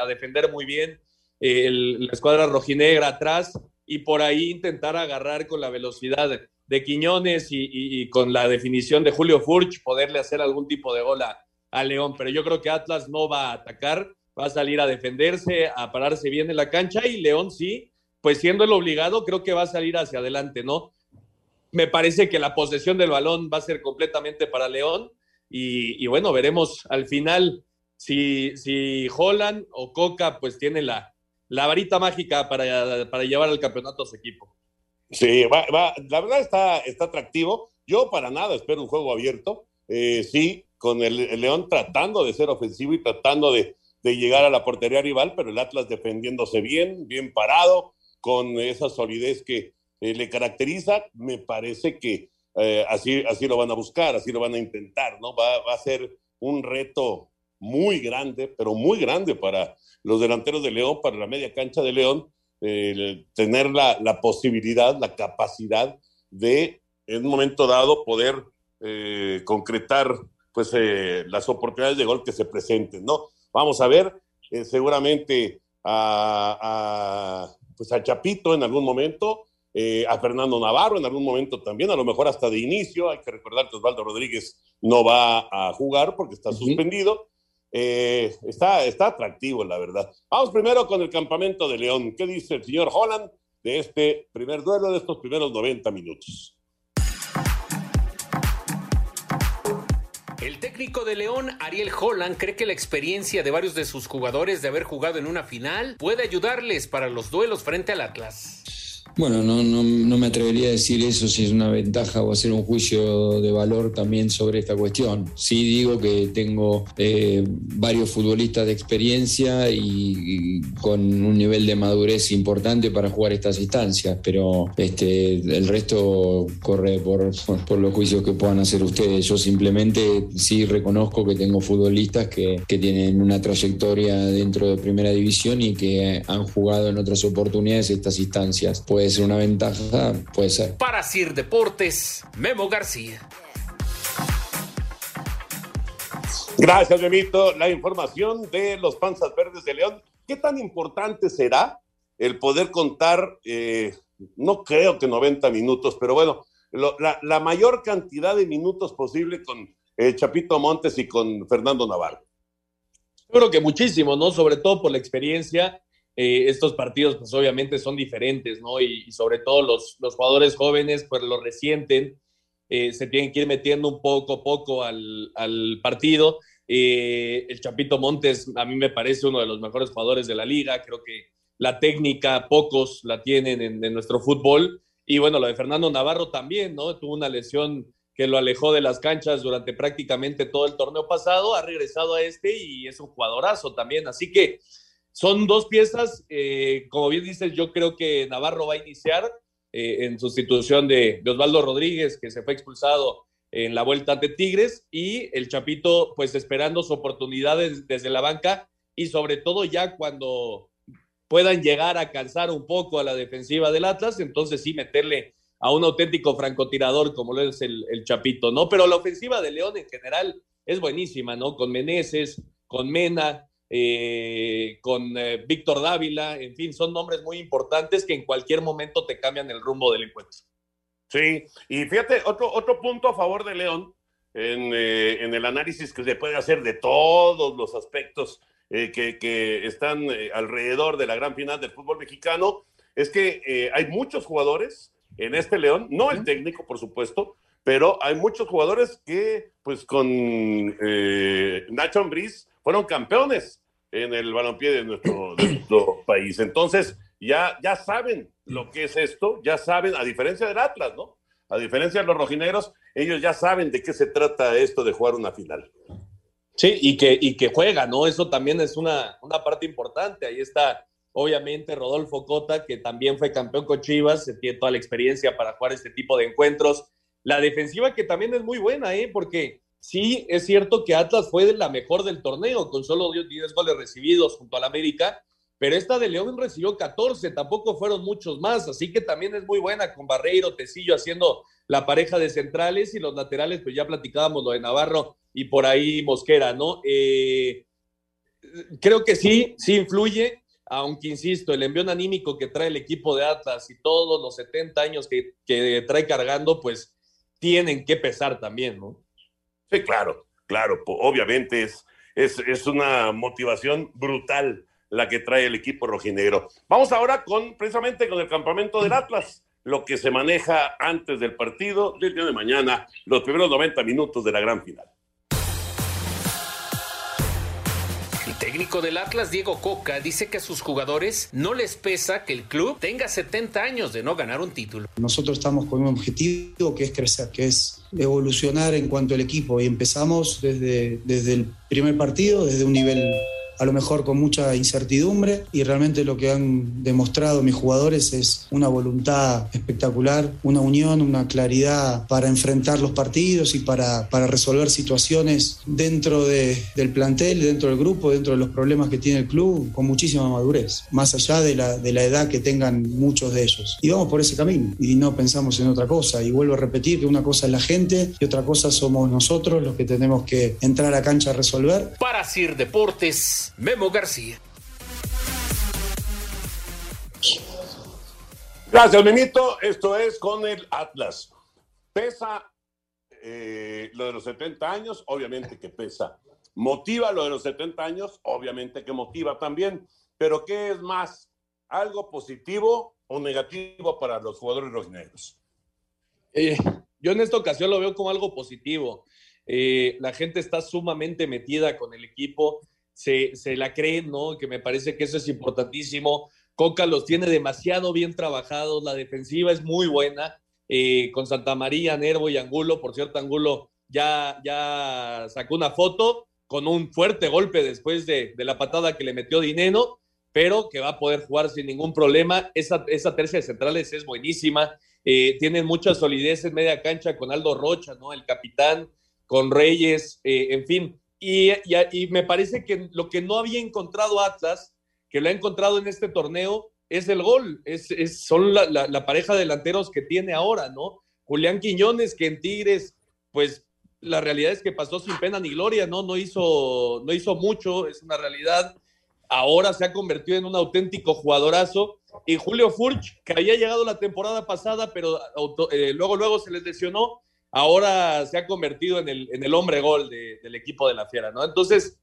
a defender muy bien eh, la escuadra rojinegra atrás y por ahí intentar agarrar con la velocidad de, Quiñones y, con la definición de Julio Furch, poderle hacer algún tipo de gol a, a León. Pero yo creo que Atlas no va a atacar va a salir a defenderse, a pararse bien en la cancha y León sí, pues siendo el obligado, creo que va a salir hacia adelante, ¿no? Me parece que la posesión del balón va a ser completamente para León y, bueno, veremos al final si, si Holland o Coca pues tiene la, la varita mágica para, para llevar al campeonato a su equipo. Sí, va, va, la verdad está, está atractivo. Yo para nada espero un juego abierto. Eh, sí, con el León tratando de ser ofensivo y tratando de, de llegar a la portería rival, pero el Atlas defendiéndose bien, bien parado, con esa solidez que eh, le caracteriza, me parece que eh, así, así lo van a buscar, así lo van a intentar, ¿no? Va, va, a ser un reto muy grande, pero muy grande para los delanteros de León, para la media cancha de León, tener la, la, posibilidad, la capacidad de, en un momento dado, poder eh, concretar pues las oportunidades de gol que se presenten, ¿no? Vamos a ver, eh, seguramente a, a, pues a Chapito en algún momento, eh, a Fernando Navarro en algún momento también, a lo mejor hasta de inicio. Hay que recordar que Osvaldo Rodríguez no va a jugar porque está uh -huh. suspendido. Eh, está, está atractivo, la verdad. Vamos primero con el campamento de León. ¿Qué dice el señor Holland de este primer duelo, de estos primeros 90 minutos? El técnico de León, Ariel Holland, cree que la experiencia de varios de sus jugadores de haber jugado en una final puede ayudarles para los duelos frente al Atlas. Bueno, no, no, no, me atrevería a decir eso si es una ventaja o hacer un juicio de valor también sobre esta cuestión. Sí digo que tengo eh, varios futbolistas de experiencia y, con un nivel de madurez importante para jugar estas instancias, pero este, el resto corre por, por los juicios que puedan hacer ustedes. Yo simplemente sí reconozco que tengo futbolistas que, que tienen una trayectoria dentro de primera división y que han jugado en otras oportunidades estas instancias. Puede ser una ventaja, puede ser. Para Sir Deportes, Memo García. Gracias, Memito. La información de los Panzas Verdes de León. ¿Qué tan importante será el poder contar, eh, no creo que 90 minutos, pero bueno, lo, la, la, mayor cantidad de minutos posible con eh, Chapito Montes y con Fernando Navarro? Yo creo que muchísimo, ¿no? Sobre todo por la experiencia eh, estos partidos pues obviamente son diferentes, ¿no? Y, y sobre todo los, los, jugadores jóvenes pues lo resienten, eh, se tienen que ir metiendo un poco a poco al, al partido. Eh, el Chapito Montes a mí me parece uno de los mejores jugadores de la liga, creo que la técnica pocos la tienen en, en nuestro fútbol. Y bueno, lo de Fernando Navarro también, ¿no? Tuvo una lesión que lo alejó de las canchas durante prácticamente todo el torneo pasado, ha regresado a este y es un jugadorazo también. Así que son dos piezas, eh, como bien dices, yo creo que Navarro va a iniciar eh, en sustitución de, Osvaldo Rodríguez, que se fue expulsado en la vuelta ante Tigres, y el Chapito, pues esperando su oportunidad desde la banca y sobre todo ya cuando puedan llegar a cansar un poco a la defensiva del Atlas, entonces sí meterle a un auténtico francotirador como lo es el, el Chapito, ¿no? Pero la ofensiva de León en general es buenísima, ¿no? Con Meneses, con Mena, eh, con eh, Víctor Dávila, en fin, son nombres muy importantes que en cualquier momento te cambian el rumbo del encuentro. Sí, y fíjate, otro, otro punto a favor de León en, eh, en el análisis que se puede hacer de todos los aspectos eh, que, que, están alrededor de la gran final del fútbol mexicano es que hay muchos jugadores en este León, no el técnico, por supuesto, pero hay muchos jugadores que, pues con Nacho Ambriz, fueron campeones en el balompié de nuestro, país. Entonces, ya, ya saben lo que es esto, ya saben, a diferencia del Atlas, ¿no? A diferencia de los rojinegros, ellos ya saben de qué se trata esto de jugar una final. Sí, y que, y que juega, ¿no? Eso también es una, una parte importante. Ahí está, obviamente, Rodolfo Cota, que también fue campeón con Chivas, tiene toda la experiencia para jugar este tipo de encuentros. La defensiva que también es muy buena, ¿eh? Porque sí es cierto que Atlas fue la mejor del torneo, con solo 10 goles recibidos junto al América, pero esta de León recibió 14, tampoco fueron muchos más, así que también es muy buena con Barreiro, Tecillo haciendo la pareja de centrales y los laterales, pues ya platicábamos lo de Navarro y por ahí Mosquera, ¿no? Eh, creo que sí, sí influye, aunque insisto, el envío anímico que trae el equipo de Atlas y todos los 70 años que, que trae cargando, pues tienen que pesar también, ¿no? Sí, claro, claro, obviamente es, es, es, una motivación brutal la que trae el equipo rojinegro. Vamos ahora con precisamente con el campamento del Atlas, lo que se maneja antes del partido del día de mañana, los primeros 90 minutos de la gran final. Técnico del Atlas, Diego Coca, dice que a sus jugadores no les pesa que el club tenga 70 años de no ganar un título. Nosotros estamos con un objetivo que es crecer, que es evolucionar en cuanto al equipo y empezamos desde, desde el primer partido, desde un nivel a lo mejor con mucha incertidumbre y realmente lo que han demostrado mis jugadores es una voluntad espectacular, una unión, una claridad para enfrentar los partidos y para, para resolver situaciones dentro de, del plantel, dentro del grupo, dentro de los problemas que tiene el club, con muchísima madurez, más allá de la, de la edad que tengan muchos de ellos. Y vamos por ese camino y no pensamos en otra cosa. Y vuelvo a repetir que una cosa es la gente y otra cosa somos nosotros los que tenemos que entrar a cancha a resolver. Para Sir Deportes. Memo García. Gracias, Memito. Esto es con el Atlas. Pesa eh, lo de los 70 años, obviamente que pesa. Motiva lo de los 70 años, obviamente que motiva también. Pero ¿qué es más? ¿Algo positivo o negativo para los jugadores rojinegros? Eh, yo en esta ocasión lo veo como algo positivo. Eh, la gente está sumamente metida con el equipo, se, se la creen, ¿no? Que me parece que eso es importantísimo. Coca los tiene demasiado bien trabajados, la defensiva es muy buena, eh, con Santa María, Nervo y Angulo. Por cierto, Angulo ya, ya sacó una foto con un fuerte golpe después de, de la patada que le metió Dineno, pero que va a poder jugar sin ningún problema. Esa, esa tercia de centrales es buenísima. Eh, tienen mucha solidez en media cancha con Aldo Rocha, ¿no? El capitán, con Reyes, eh, en fin. Y, y, me parece que lo que no había encontrado Atlas, que lo ha encontrado en este torneo, es el gol. Es, es son la, pareja de delanteros que tiene ahora, ¿no? Julián Quiñones, que en Tigres, pues la realidad es que pasó sin pena ni gloria, ¿no? No hizo, no hizo mucho, es una realidad. Ahora se ha convertido en un auténtico jugadorazo. Y Julio Furch, que había llegado la temporada pasada, pero auto, eh, luego, luego se les lesionó, ahora se ha convertido en el, en el hombre gol de, del equipo de la Fiera, ¿no? Entonces,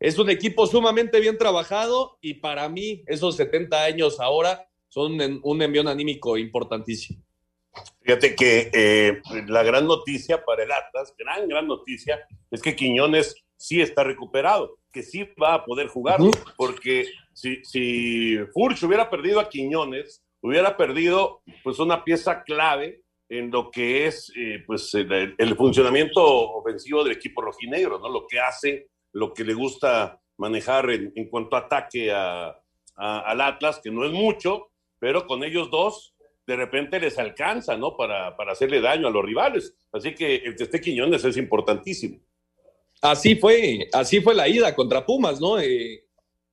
es un equipo sumamente bien trabajado y para mí esos 70 años ahora son un, envión anímico importantísimo. Fíjate que eh, la gran noticia para el Atlas, gran, gran noticia, es que Quiñones sí está recuperado, que sí va a poder jugar, uh -huh. porque si, si Furch hubiera perdido a Quiñones, hubiera perdido pues una pieza clave en lo que es eh, pues el, funcionamiento ofensivo del equipo rojinegro, ¿no? Lo que hace, lo que le gusta manejar en, cuanto a ataque a, al Atlas, que no es mucho, pero con ellos dos de repente les alcanza, ¿no? Para, para hacerle daño a los rivales. Así que el que Quiñones es importantísimo. Así fue, así fue la ida contra Pumas, ¿no? Eh,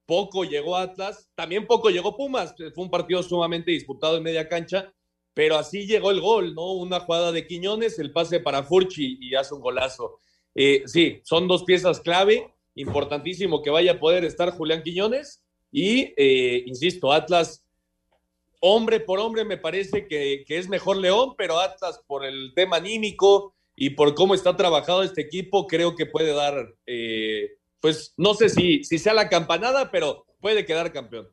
poco llegó Atlas, también poco llegó Pumas, fue un partido sumamente disputado en media cancha, pero así llegó el gol, ¿no? Una jugada de Quiñones, el pase para Furchi y hace un golazo. Eh, sí, son dos piezas clave, importantísimo que vaya a poder estar Julián Quiñones y, eh, insisto, Atlas hombre por hombre me parece que, es mejor León, pero Atlas por el tema anímico y por cómo está trabajado este equipo, creo que puede dar, eh, pues no sé si, si sea la campanada, pero puede quedar campeón.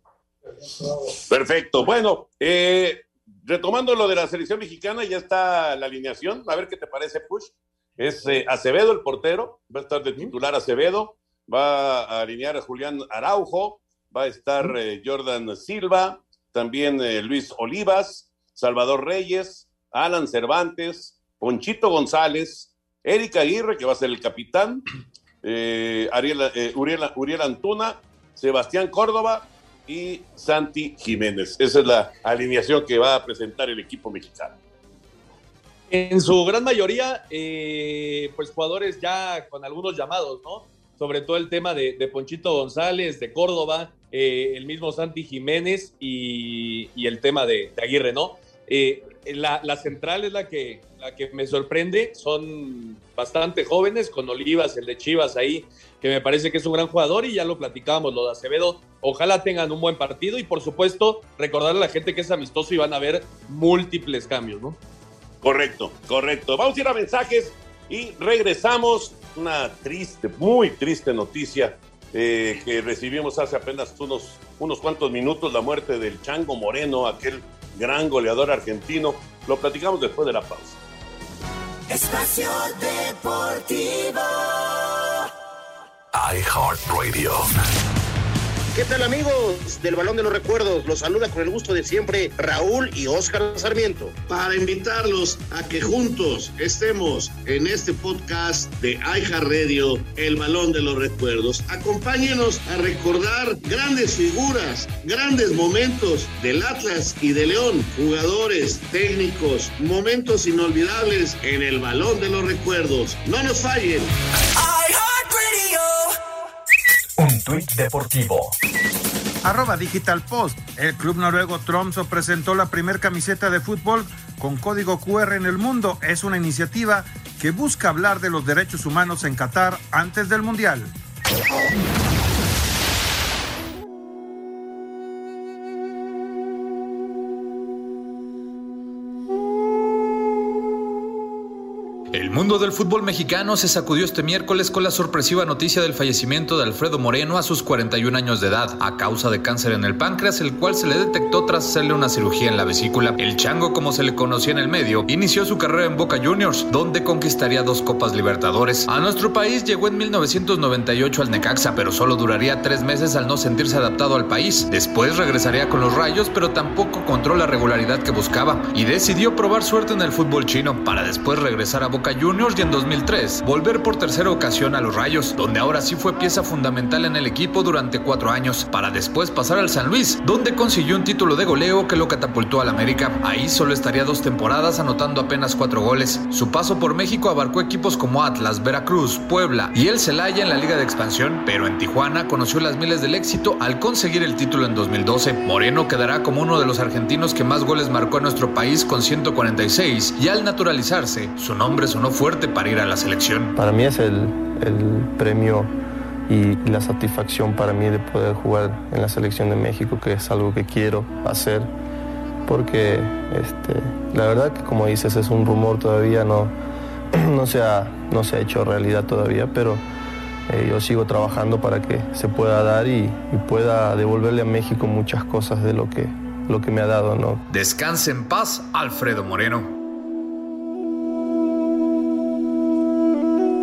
Perfecto. Bueno, eh, retomando lo de la selección mexicana, ya está la alineación. A ver qué te parece, Push. Es eh, Acevedo el portero, va a estar de titular Acevedo, va a alinear a Julián Araujo, va a estar eh, Jordan Silva, también eh, Luis Olivas, Salvador Reyes, Alan Cervantes, Ponchito González, Erika Aguirre, que va a ser el capitán, Ariel, Uriel, Uriel, Antuna, Sebastián Córdoba y Santi Jiménez. Esa es la alineación que va a presentar el equipo mexicano. En su gran mayoría, eh, pues jugadores ya con algunos llamados, ¿no? Sobre todo el tema de, Ponchito González, de Córdoba, eh, el mismo Santi Jiménez y, y el tema de, de Aguirre, ¿no? Eh, la, central es la que, la que me sorprende, son bastante jóvenes, con Olivas, el de Chivas ahí, que me parece que es un gran jugador y ya lo platicábamos, lo de Acevedo, ojalá tengan un buen partido y por supuesto recordarle a la gente que es amistoso y van a haber múltiples cambios, ¿no? Correcto, correcto. Vamos a ir a mensajes y regresamos. Una triste, muy triste noticia eh, que recibimos hace apenas unos, unos cuantos minutos, la muerte del Chango Moreno, aquel gran goleador argentino. Lo platicamos después de la pausa. Espacio Deportivo. iHeartRadio. ¿Qué tal amigos del Balón de los Recuerdos? Los saluda con el gusto de siempre Raúl y Óscar Sarmiento. Para invitarlos a que juntos estemos en este podcast de iHeart Radio, El Balón de los Recuerdos. Acompáñenos a recordar grandes figuras, grandes momentos del Atlas y de León, jugadores, técnicos, momentos inolvidables en el Balón de los Recuerdos. No nos fallen. Un tuit deportivo. Arroba Digital Post. El club noruego Tromso presentó la primer camiseta de fútbol con código QR en el mundo. Es una iniciativa que busca hablar de los derechos humanos en Qatar antes del Mundial. El mundo del fútbol mexicano se sacudió este miércoles con la sorpresiva noticia del fallecimiento de Alfredo Moreno a sus 41 años de edad, a causa de cáncer en el páncreas, el cual se le detectó tras hacerle una cirugía en la vesícula. El chango, como se le conocía en el medio, inició su carrera en Boca Juniors, donde conquistaría dos Copas Libertadores. A nuestro país llegó en 1998 al Necaxa, pero solo duraría tres meses al no sentirse adaptado al país. Después regresaría con los Rayos, pero tampoco encontró la regularidad que buscaba y decidió probar suerte en el fútbol chino para después regresar a Boca Juniors y en 2003 volver por tercera ocasión a los Rayos, donde ahora sí fue pieza fundamental en el equipo durante cuatro años, para después pasar al San Luis, donde consiguió un título de goleo que lo catapultó al América. Ahí solo estaría dos temporadas anotando apenas cuatro goles. Su paso por México abarcó equipos como Atlas, Veracruz, Puebla y el Celaya en la Liga de Expansión, pero en Tijuana conoció las miles del éxito al conseguir el título en 2012. Moreno quedará como uno de los argentinos que más goles marcó en nuestro país con 146 y al naturalizarse, su nombre sonó fuerte para ir a la selección. Para mí es el, el premio y la satisfacción para mí de poder jugar en la selección de México, que es algo que quiero hacer, porque este, la verdad que como dices es un rumor todavía, no, (clears throat) no, se, ha, no se ha hecho realidad todavía, pero eh, yo sigo trabajando para que se pueda dar y, y, pueda devolverle a México muchas cosas de lo que, lo que me ha dado. ¿no? Descanse en paz, Alfredo Moreno.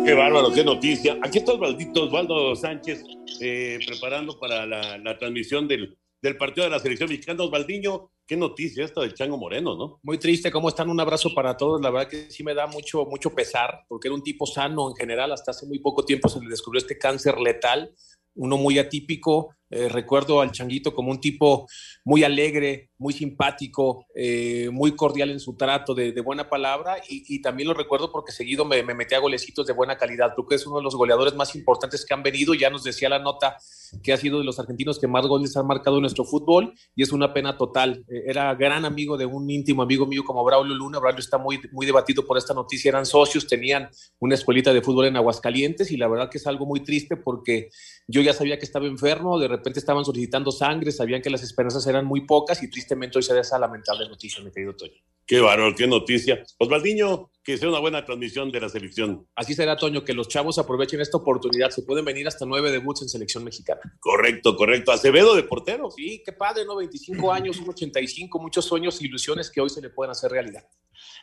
Qué bárbaro, qué noticia. Aquí está Osvaldito, Osvaldo Sánchez eh, preparando para la, transmisión del, del, partido de la selección mexicana. Osvaldiño, qué noticia esta del Chango Moreno, ¿no? Muy triste, ¿cómo están? Un abrazo para todos. La verdad que sí me da mucho, mucho pesar, porque era un tipo sano en general. Hasta hace muy poco tiempo se le descubrió este cáncer letal, uno muy atípico. Eh, recuerdo al Changuito como un tipo muy alegre, muy simpático, eh, muy cordial en su trato, de, de buena palabra, y, y, también lo recuerdo porque seguido me, me metía golecitos de buena calidad. Creo que es uno de los goleadores más importantes que han venido. Ya nos decía la nota que ha sido de los argentinos que más goles han marcado en nuestro fútbol, y es una pena total. Eh, era gran amigo de un íntimo amigo mío como Braulio Luna. Braulio está muy, muy debatido por esta noticia. Eran socios, tenían una escuelita de fútbol en Aguascalientes, y la verdad que es algo muy triste porque yo ya sabía que estaba enfermo, de repente estaban solicitando sangre, sabían que las esperanzas eran muy pocas y tristemente hoy se da esa lamentable noticia, mi querido Toño. Qué valor, qué noticia. Osvaldiño, que sea una buena transmisión de la selección. Así será, Toño, que los chavos aprovechen esta oportunidad. Se pueden venir hasta nueve debuts en selección mexicana. Correcto, correcto. Acevedo de portero. Sí, qué padre, ¿no? 25 años, un 85, muchos sueños e ilusiones que hoy se le pueden hacer realidad.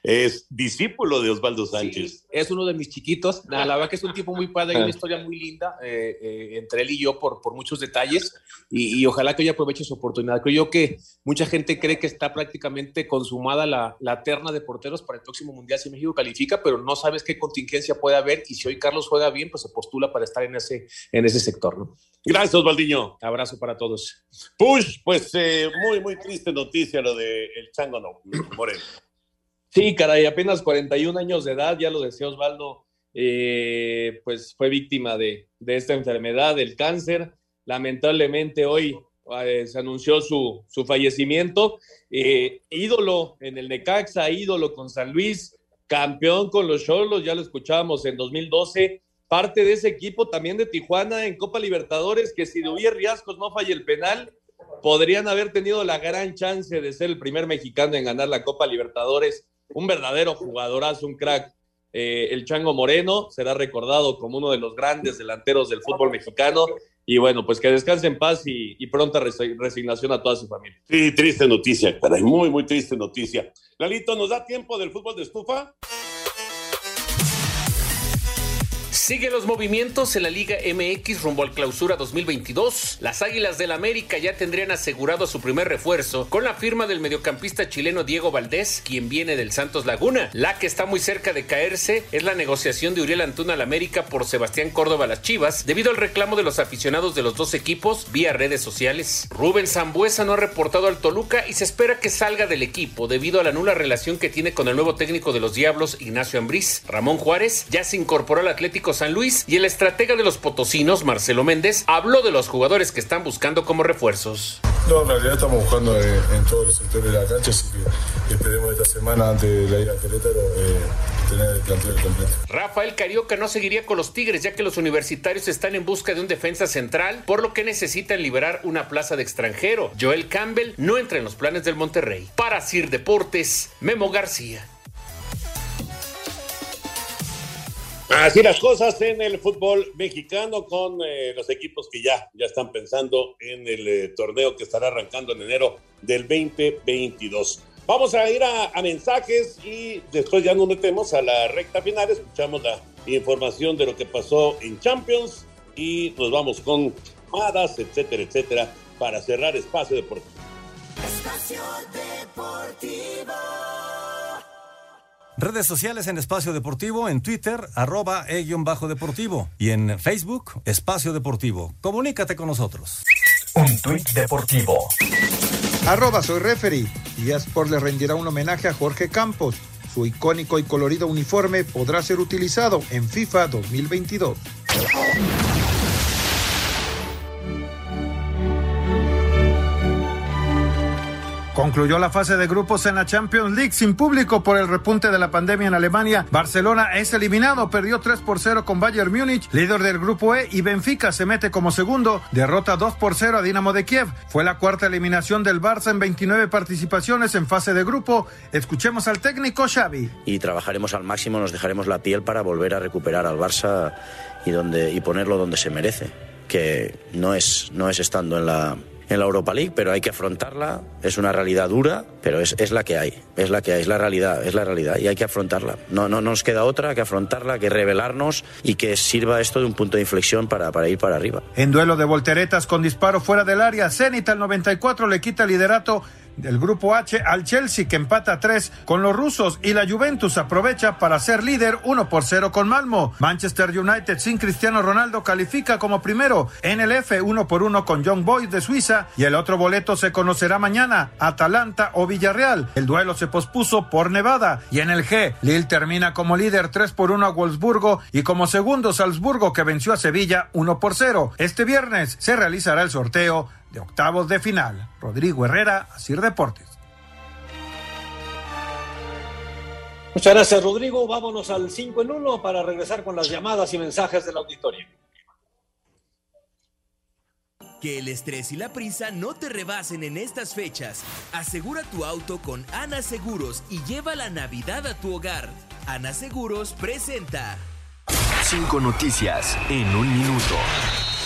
Es discípulo de Osvaldo Sánchez. Sí, es uno de mis chiquitos. La, la verdad que es un tipo muy padre, hay una (laughs) historia muy linda eh, eh, entre él y yo por, por muchos detalles y, y, ojalá que hoy aproveche su oportunidad. Creo yo que mucha gente cree que está prácticamente consumada la, la terna de porteros para el próximo Mundial si México califica, pero no sabes qué contingencia puede haber y si hoy Carlos juega bien, pues se postula para estar en ese, en ese sector. ¿no? Gracias, Osvaldiño. Abrazo para todos. Push, pues eh, muy, muy triste noticia lo de el Chango no, Moreno. Sí, caray, apenas 41 años de edad, ya lo decía Osvaldo, eh, pues fue víctima de, de, esta enfermedad, del cáncer. Lamentablemente hoy eh, se anunció su, su fallecimiento. Eh, ídolo en el Necaxa, ídolo con San Luis, campeón con los Cholos, ya lo escuchábamos en 2012. Parte de ese equipo también de Tijuana en Copa Libertadores, que si Dubier Riascos no falla el penal, podrían haber tenido la gran chance de ser el primer mexicano en ganar la Copa Libertadores un verdadero jugadorazo, un crack. Eh, el Chango Moreno será recordado como uno de los grandes delanteros del fútbol mexicano. Y bueno, pues que descanse en paz y, y pronta resignación a toda su familia. Sí, triste noticia, caray, muy, muy triste noticia. Lalito, ¿nos da tiempo del fútbol de estufa? Sigue los movimientos en la Liga MX rumbo al clausura 2022. Las Águilas del América ya tendrían asegurado su primer refuerzo con la firma del mediocampista chileno Diego Valdés, quien viene del Santos Laguna. La que está muy cerca de caerse es la negociación de Uriel Antuna al América por Sebastián Córdoba a las Chivas, debido al reclamo de los aficionados de los dos equipos vía redes sociales. Rubén Zambuesa no ha reportado al Toluca y se espera que salga del equipo debido a la nula relación que tiene con el nuevo técnico de los Diablos, Ignacio Ambriz. Ramón Juárez ya se incorporó al Atlético San Luis y el estratega de los potosinos, Marcelo Méndez, habló de los jugadores que están buscando como refuerzos. No, en realidad estamos buscando en, en todos los sectores de la cancha, así que esperemos esta semana antes de la ida a Querétaro eh, tener el plantel completo. Rafael Carioca no seguiría con los Tigres ya que los universitarios están en busca de un defensa central, por lo que necesitan liberar una plaza de extranjero. Joel Campbell no entra en los planes del Monterrey. Para Sir Deportes, Memo García. Así las cosas en el fútbol mexicano con eh, los equipos que ya, ya están pensando en el eh, torneo que estará arrancando en enero del 2022. Vamos a ir a, mensajes y después ya nos metemos a la recta final, escuchamos la información de lo que pasó en Champions y nos vamos con llamadas, etcétera, etcétera, para cerrar espacio deportivo. Espacio Deportivo. Redes sociales en Espacio Deportivo, en Twitter, arroba e-deportivo y en Facebook, Espacio Deportivo. Comunícate con nosotros. Un tuit deportivo. Arroba soy referee y Sport le rendirá un homenaje a Jorge Campos. Su icónico y colorido uniforme podrá ser utilizado en FIFA 2022. Concluyó la fase de grupos en la Champions League sin público por el repunte de la pandemia en Alemania. Barcelona es eliminado, perdió 3 por 0 con Bayern Múnich, líder del grupo E, y Benfica se mete como segundo, derrota 2 por 0 a Dinamo de Kiev. Fue la cuarta eliminación del Barça en 29 participaciones en fase de grupo. Escuchemos al técnico Xavi. Y trabajaremos al máximo, nos dejaremos la piel para volver a recuperar al Barça y, ponerlo donde se merece, que no es estando en la en la Europa League, pero hay que afrontarla. Es una realidad dura, pero es, es, la que hay. Es la que hay, es la realidad, es la realidad y hay que afrontarla. No, no, no nos queda otra que afrontarla, que revelarnos y que sirva esto de un punto de inflexión para, para ir para arriba. En duelo de volteretas con disparo fuera del área, Zenit al 94 le quita el liderato del grupo H al Chelsea que empata a 3 con los rusos y la Juventus aprovecha para ser líder 1 por 0 con Malmo. Manchester United sin Cristiano Ronaldo califica como primero en el F 1 por 1 con Young Boys de Suiza y el otro boleto se conocerá mañana, Atalanta o Villarreal. El duelo se pospuso por Nevada y en el G, Lille termina como líder 3 por 1 a Wolfsburgo y como segundo Salzburgo que venció a Sevilla 1 por 0. Este viernes se realizará el sorteo de octavos de final. Rodrigo Herrera, Asir Deportes. Muchas gracias, Rodrigo. Vámonos al 5 en 1 para regresar con las llamadas y mensajes del auditorio. Que el estrés y la prisa no te rebasen en estas fechas. Asegura tu auto con Ana Seguros y lleva la Navidad a tu hogar. Ana Seguros presenta. Cinco noticias en un minuto.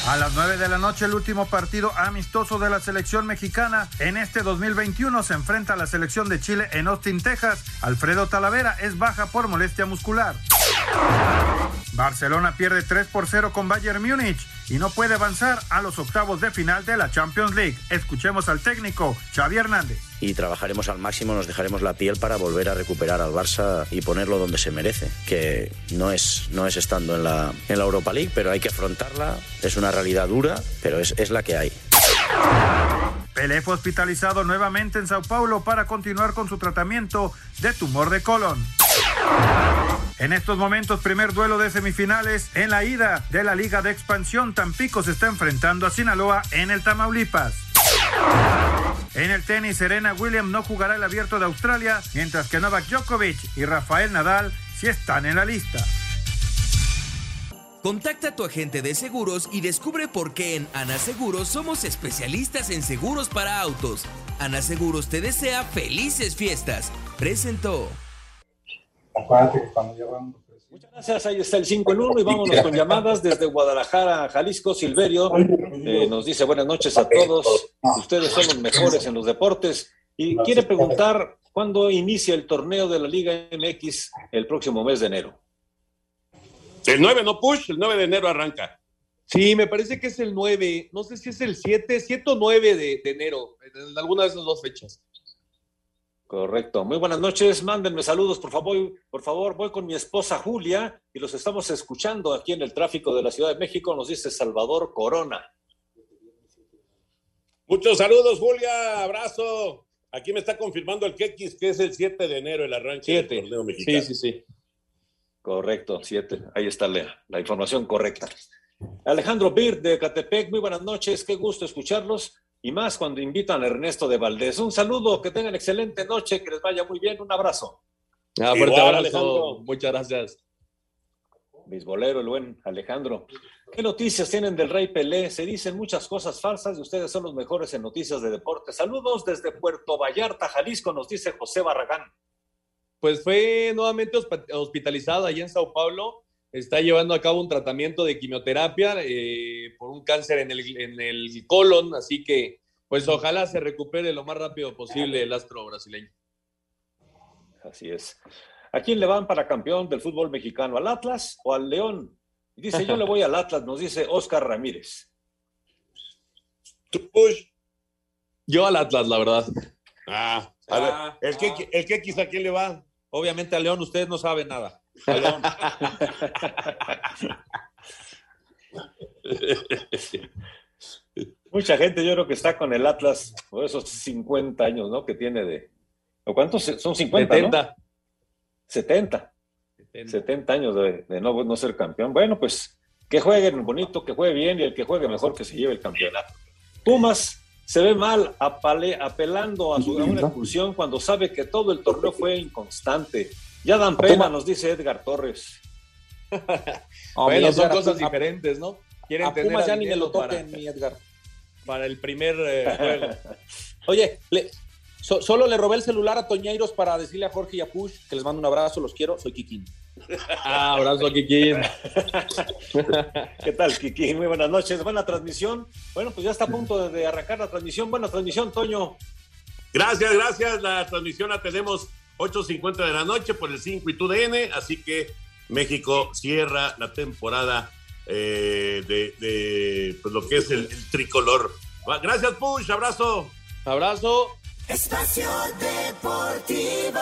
A las 9 de la noche, el último partido amistoso de la selección mexicana en este 2021 se enfrenta a la selección de Chile en Austin, Texas. Alfredo Talavera es baja por molestia muscular. Barcelona pierde 3 por 0 con Bayern Múnich y no puede avanzar a los octavos de final de la Champions League. Escuchemos al técnico Xavi Hernández. Y trabajaremos al máximo, nos dejaremos la piel para volver a recuperar al Barça y ponerlo donde se merece, que no es, no es estando en la, en la Europa League, pero hay que afrontarla. Es una realidad dura, pero es, es la que hay. Pelé fue hospitalizado nuevamente en Sao Paulo para continuar con su tratamiento de tumor de colon. En estos momentos, primer duelo de semifinales en la ida de la Liga de Expansión. Tampico se está enfrentando a Sinaloa en el Tamaulipas. En el tenis, Serena Williams no jugará el abierto de Australia, mientras que Novak Djokovic y Rafael Nadal sí están en la lista. Contacta a tu agente de seguros y descubre por qué en Ana Seguros somos especialistas en seguros para autos. Ana Seguros te desea felices fiestas. Presentó. Muchas gracias, ahí está el 5 en 1 y vámonos con llamadas desde Guadalajara, Jalisco. Silverio eh, nos dice buenas noches a todos. Ustedes son los mejores en los deportes y quiere preguntar cuándo inicia el torneo de la Liga MX el próximo mes de enero. El 9 no push, el 9 de enero arranca. Sí, me parece que es el 9, no sé si es el 7, 7 o 9 de, de enero, en alguna de esas dos fechas. Correcto. Muy buenas noches. Mándenme saludos, por favor. Por favor, voy con mi esposa Julia y los estamos escuchando aquí en el tráfico de la Ciudad de México. Nos dice Salvador Corona. Muchos saludos, Julia. Abrazo. Aquí me está confirmando el Kekis que es el 7 de enero el arranque Siete. del torneo mexicano. Sí, sí, sí. Correcto, 7. Ahí está la, la información correcta. Alejandro Bir de Catepec, muy buenas noches. Qué gusto escucharlos. Y más cuando invitan a Ernesto de Valdés. Un saludo, que tengan excelente noche, que les vaya muy bien. Un abrazo. Ah, fuerte Igual, abrazo. Alejandro. Muchas gracias. Bisbolero, el buen Alejandro. ¿Qué noticias tienen del Rey Pelé? Se dicen muchas cosas falsas y ustedes son los mejores en noticias de deporte. Saludos desde Puerto Vallarta, Jalisco, nos dice José Barragán. Pues fue nuevamente hosp- hospitalizado allá en Sao Paulo. Está llevando a cabo un tratamiento de quimioterapia eh, por un cáncer en el, en el colon, así que pues ojalá se recupere lo más rápido posible el astro brasileño. Así es. ¿A quién le van para campeón del fútbol mexicano? ¿Al Atlas o al León? Dice, yo le voy al Atlas, nos dice Oscar Ramírez. Yo al Atlas, la verdad. Ah, a ver, el que, el que quizá quién le va. Obviamente a León ustedes no saben nada. (laughs) Mucha gente yo creo que está con el Atlas por esos 50 años, ¿no? Que tiene de... ¿O cuántos? Son 50, 70. ¿no? 70. 70 años de, de no, no ser campeón. Bueno, pues que jueguen bonito, que juegue bien y el que juegue mejor que se lleve el campeonato. Pumas se ve mal apale- apelando a su a una expulsión cuando sabe que todo el torneo fue inconstante. Ya dan pena, nos dice Edgar Torres. (laughs) bueno, son cosas a- diferentes, ¿no? Quieren A tener Pumas ya ni me lo toquen, para, mi Edgar. (laughs) para el primer eh, juego. (laughs) Oye, le- so- solo le robé el celular a Toñeiros para decirle a Jorge y a Push que les mando un abrazo, los quiero, soy Kikín. Ah, abrazo, Kikín. ¿Qué tal, Kiki? Muy buenas noches. Buena transmisión. Bueno, pues ya está a punto de, de arrancar la transmisión. Buena transmisión, Toño. Gracias, gracias. La transmisión la tenemos 8.50 de la noche por el 5 y TUDN, así que México cierra la temporada eh, de, de, pues, lo que es el, el tricolor. Gracias, Push, abrazo. Abrazo. Espacio Deportivo.